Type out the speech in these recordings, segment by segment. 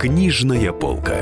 Книжная полка.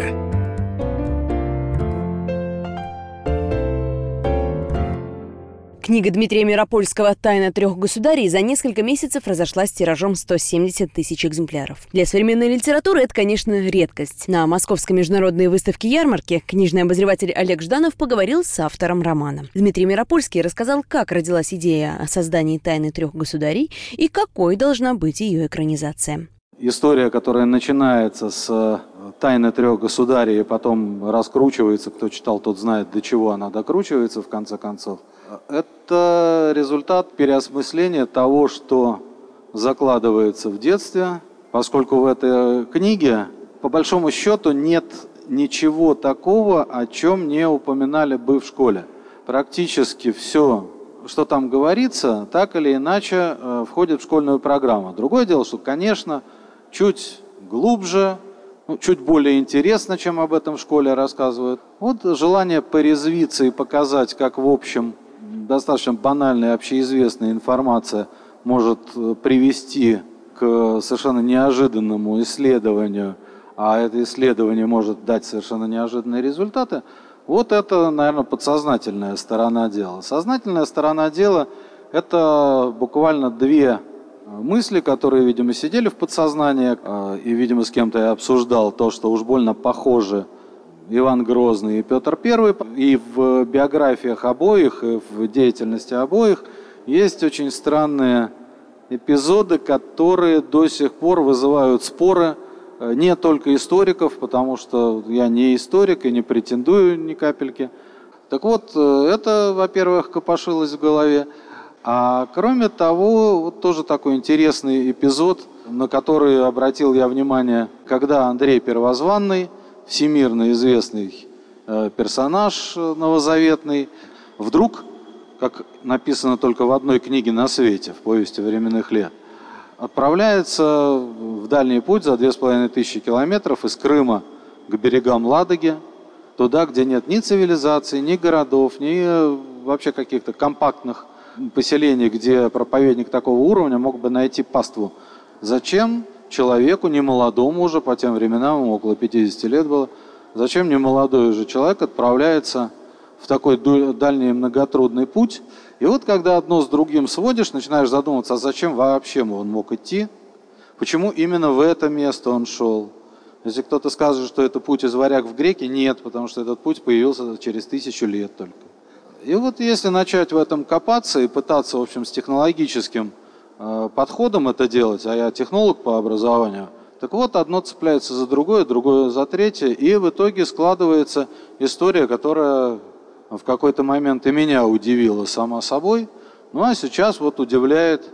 Книга Дмитрия Миропольского «Тайна трех государей» за несколько месяцев разошлась тиражом 170 тысяч экземпляров. Для современной литературы это, конечно, редкость. На Московской международной выставке ярмарки книжный обозреватель Олег Жданов поговорил с автором романа. Дмитрий Миропольский рассказал, как родилась идея о создании «Тайны трех государей» и какой должна быть ее экранизация. История, которая начинается с э, «Тайны трех государей» и потом раскручивается, кто читал, тот знает, до чего она докручивается в конце концов – это результат переосмысления того, что закладывается в детстве, поскольку в этой книге, по большому счету, нет ничего такого, о чем не упоминали бы в школе. Практически все, что там говорится, так или иначе э, входит в школьную программу. Другое дело, что, конечно, чуть глубже, ну, чуть более интересно, чем об этом в школе рассказывают. Вот желание порезвиться и показать, как в общем достаточно банальная, общеизвестная информация может э, привести к совершенно неожиданному исследованию, а это исследование может дать совершенно неожиданные результаты, вот это, наверное, подсознательная сторона дела. Сознательная сторона дела – это буквально две мысли, которые, видимо, сидели в подсознании, э, и, видимо, с кем-то я обсуждал то, что уж больно похожи Иван Грозный и Петр I. И в биографиях обоих, и в деятельности обоих есть очень странные эпизоды, которые до сих пор вызывают споры э, не только историков, потому что я не историк и не претендую ни капельки. Так вот, э, это, во-первых, копошилось в голове. А кроме того, вот тоже такой интересный эпизод, на который обратил я внимание, когда Андрей Первозванный – всемирно известный э, персонаж новозаветный, вдруг, как написано только в одной книге на свете, в повести временных лет, отправляется в дальний путь за две с половиной тысячи километров из Крыма к берегам Ладоги, туда, где нет ни цивилизации, ни городов, ни э, вообще каких-то компактных поселений, где проповедник такого уровня мог бы найти паству. Зачем? человеку, не молодому уже, по тем временам, ему около 50 лет было, зачем не молодой уже человек отправляется в такой дальний многотрудный путь. И вот когда одно с другим сводишь, начинаешь задумываться, а зачем вообще он мог идти, почему именно в это место он шел. Если кто-то скажет, что это путь из варяг в греки, нет, потому что этот путь появился через тысячу лет только. И вот если начать в этом копаться и пытаться, в общем, с технологическим Э, подходом это делать, а я технолог по образованию, так вот, одно цепляется за другое, другое за третье, и в итоге складывается история, которая в какой-то момент и меня удивила сама собой, ну а сейчас вот удивляет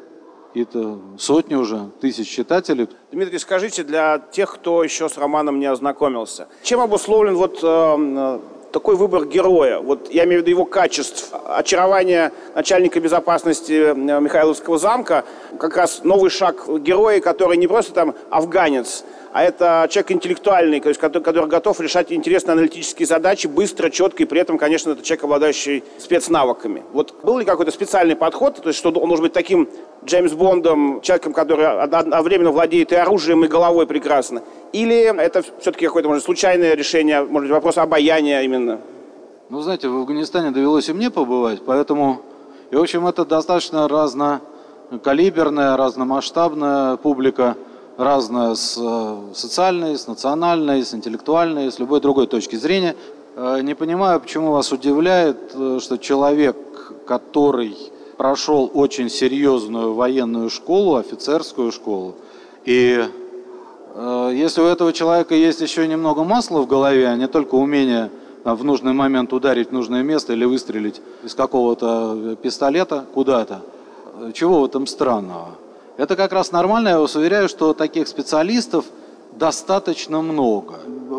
какие-то сотни уже тысяч читателей. Дмитрий, скажите, для тех, кто еще с романом не ознакомился, чем обусловлен вот э, такой выбор героя, вот я имею в виду его качеств, очарование начальника безопасности э, Михайловского замка, как раз новый шаг героя, который не просто там афганец, а это человек интеллектуальный, то есть, который, который готов решать интересные аналитические задачи быстро, четко, и при этом, конечно, это человек, обладающий спецнавыками. Вот был ли какой-то специальный подход, то есть, что он должен быть таким Джеймс Бондом, человеком, который одновременно владеет и оружием, и головой прекрасно? Или это все-таки какое-то, может, случайное решение, может быть, вопрос обаяния именно? Ну, знаете, в Афганистане довелось и мне побывать, поэтому, и, в общем, это достаточно разнокалиберная, разномасштабная публика – разная с э, социальной, с национальной, с интеллектуальной, с любой другой точки зрения. Э, не понимаю, почему вас удивляет, э, что человек, который прошел очень серьезную военную школу, офицерскую школу, и если у этого человека есть еще немного масла в голове, а не только умение в нужный момент ударить в нужное место или выстрелить из какого-то пистолета куда-то, чего в этом странного? Это как раз нормально, я вас уверяю, что таких специалистов достаточно много.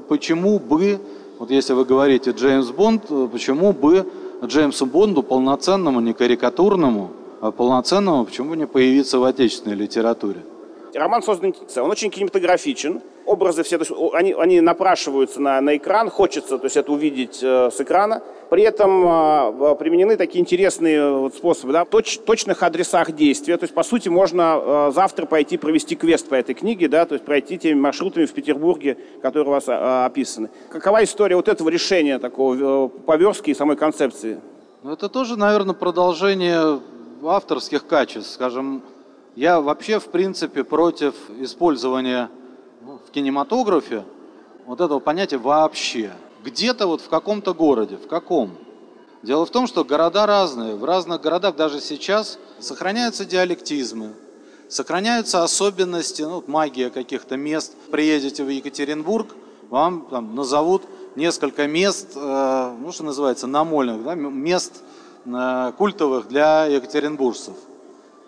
Почему бы, вот если вы говорите Джеймс Бонд, почему бы Джеймсу Бонду полноценному, не карикатурному, а полноценному, почему бы не появиться в отечественной литературе? Роман создан, он очень кинематографичен, образы все, то есть они, они напрашиваются на, на экран, хочется то есть это увидеть э, с экрана. При этом э, применены такие интересные вот, способы, да, точ, точных адресах действия. То есть, по сути, можно э, завтра пойти провести квест по этой книге, да, то есть пройти теми маршрутами в Петербурге, которые у вас э, описаны. Какова история вот этого решения такого э, поверстки и самой концепции? Ну, это тоже, наверное, продолжение авторских качеств. Скажем, я вообще, в принципе, против использования в кинематографе вот этого понятия вообще. Где-то вот в каком-то городе, в каком? Дело в том, что города разные. В разных городах даже сейчас сохраняются диалектизмы, сохраняются особенности, ну, магия каких-то мест. Приедете в Екатеринбург, вам там назовут несколько мест, э, ну, что называется, намольных, да, мест э, культовых для екатеринбуржцев.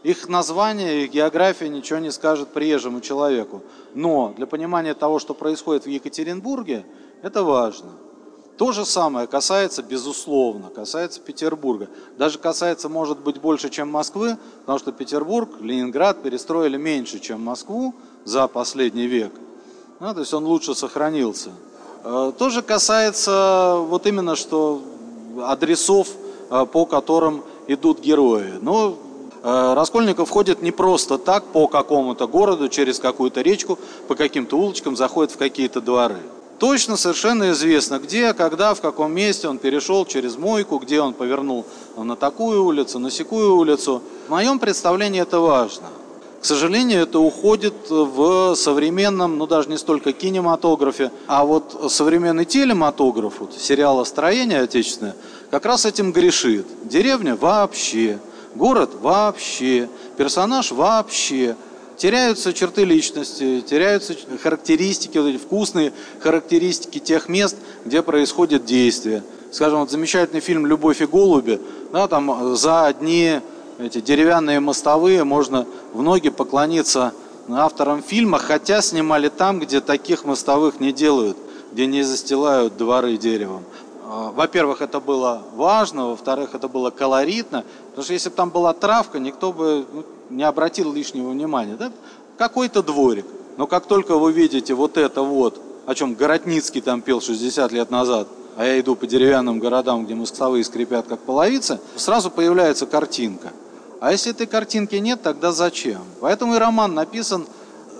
Их название, их география ничего не скажет приезжему человеку. Но для понимания того, что происходит в Екатеринбурге, это важно. То же самое касается, безусловно, касается Петербурга. Даже касается, может быть, больше, чем Москвы, потому что Петербург, Ленинград перестроили меньше, чем Москву за последний век. Ну, то есть он лучше сохранился. Э, тоже касается вот именно что адресов, э, по которым идут герои. Но Раскольников ходит не просто так по какому-то городу, через какую-то речку, по каким-то улочкам, заходит в какие-то дворы. Точно совершенно известно, где, когда, в каком месте он перешел через мойку, где он повернул на такую улицу, на секую улицу. В моем представлении это важно. К сожалению, это уходит в современном, ну даже не столько кинематографе, а вот современный телематограф, вот, сериалостроение отечественное, как раз этим грешит. Деревня вообще, город вообще, персонаж вообще. Теряются черты личности, теряются характеристики, вот эти вкусные характеристики тех мест, где происходит действие. Скажем, вот замечательный фильм «Любовь и голуби», да, там за одни эти деревянные мостовые, можно в ноги поклониться авторам фильма, хотя снимали там, где таких мостовых не делают, где не застилают дворы деревом. А, во-первых, это было важно, во-вторых, это было колоритно, потому что если бы там была травка, никто бы ну, не обратил лишнего внимания. Да? Какой-то дворик. Но как только вы видите вот это вот, о чем Городницкий там пел 60 лет назад, а я иду по деревянным городам, где мостовые скрипят как половицы, сразу появляется картинка – а если этой картинки нет, тогда зачем? Поэтому и роман написан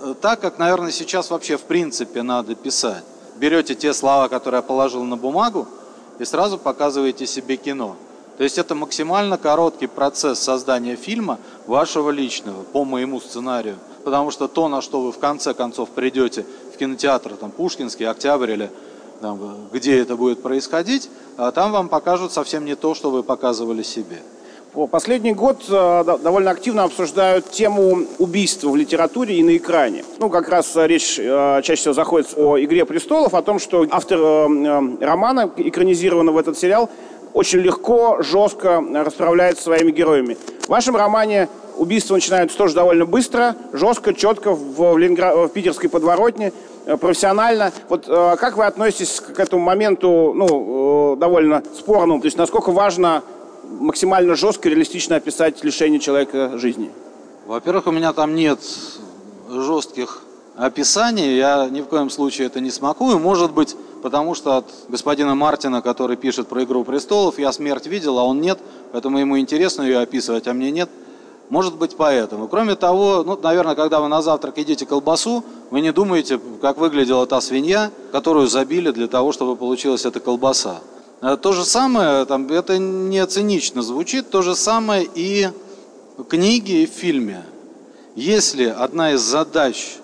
э, так, как, наверное, сейчас вообще в принципе надо писать. Берете те слова, которые я положил на бумагу, и сразу показываете себе кино. То есть это максимально короткий процесс создания фильма вашего личного, по моему сценарию. Потому что то, на что вы в конце концов придете в кинотеатр, там, Пушкинский, Октябрь или там, где это будет происходить, а там вам покажут совсем не то, что вы показывали себе. Последний год э, довольно активно обсуждают тему убийства в литературе и на экране. Ну, как раз э, речь э, чаще всего заходит о «Игре престолов», о том, что автор романа, экранизированного в этот сериал, очень легко, жестко расправляется своими героями. В вашем романе убийства начинаются тоже довольно быстро, жестко, четко, в, Ленинград, в питерской подворотне, профессионально. Вот как вы относитесь к этому моменту, ну, довольно спорному? То есть насколько важно максимально жестко и реалистично описать лишение человека жизни? Во-первых, у меня там нет жестких описаний, я ни в коем случае это не смакую. Может быть, потому что от господина Мартина, который пишет про «Игру престолов», я смерть видел, а он нет, поэтому ему интересно ее описывать, а мне нет. Может быть, поэтому. Кроме того, ну, наверное, когда вы на завтрак едите колбасу, вы не думаете, как выглядела та свинья, которую забили для того, чтобы получилась эта колбаса. Э, то же самое, там, это не цинично звучит, то же самое и в книге и в фильме. Если одна из задач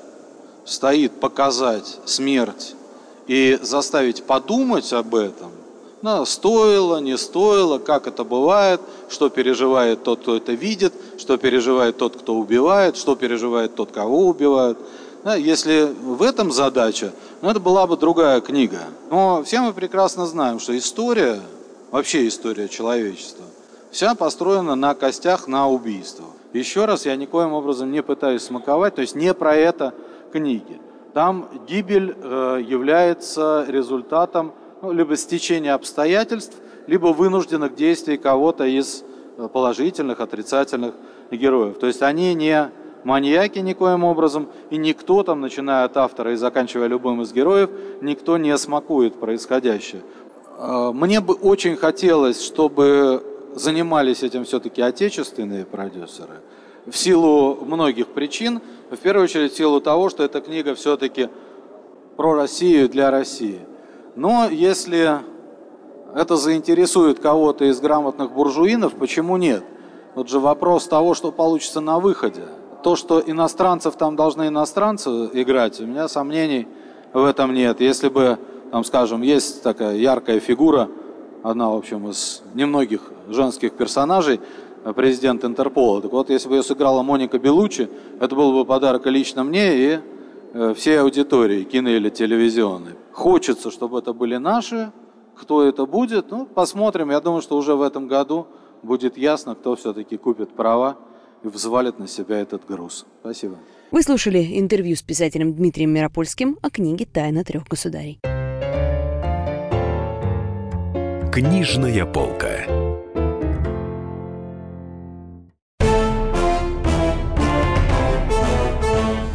стоит показать смерть и заставить подумать об этом, ну, стоило, не стоило, как это бывает, что переживает тот, кто это видит, что переживает тот, кто убивает, что переживает тот, кого убивают – если в этом задача, ну, это была бы другая книга. Но все мы прекрасно знаем, что история, вообще история человечества, вся построена на костях, на убийствах. Еще раз, я никоим образом не пытаюсь смаковать, то есть не про это книги. Там гибель э, является результатом ну, либо стечения обстоятельств, либо вынужденных действий кого-то из э, положительных, отрицательных героев. То есть они не маньяки никоим образом, и никто там, начиная от автора и заканчивая любым из героев, никто не смакует происходящее. А, мне бы очень хотелось, чтобы занимались этим все-таки отечественные продюсеры, в силу многих причин, в первую очередь в силу того, что эта книга все-таки про Россию для России. Но если это заинтересует кого-то из грамотных буржуинов, почему нет? Вот же вопрос того, что получится на выходе. То, что иностранцев там должны иностранцы играть, у меня сомнений в этом нет. Если бы, там, скажем, есть такая яркая фигура, одна, в общем, из немногих женских персонажей, президент Интерпола. Так вот, если бы ее сыграла Моника Белучи, это был бы подарок лично мне и э, всей аудитории, кино или телевизионной. Хочется, чтобы это были наши. Кто это будет? Ну, посмотрим. Я думаю, что уже в этом году будет ясно, кто все-таки купит права и взвалит на себя этот груз. Спасибо. Вы слушали интервью с писателем Дмитрием Миропольским о книге «Тайна трех государей». Книжная полка.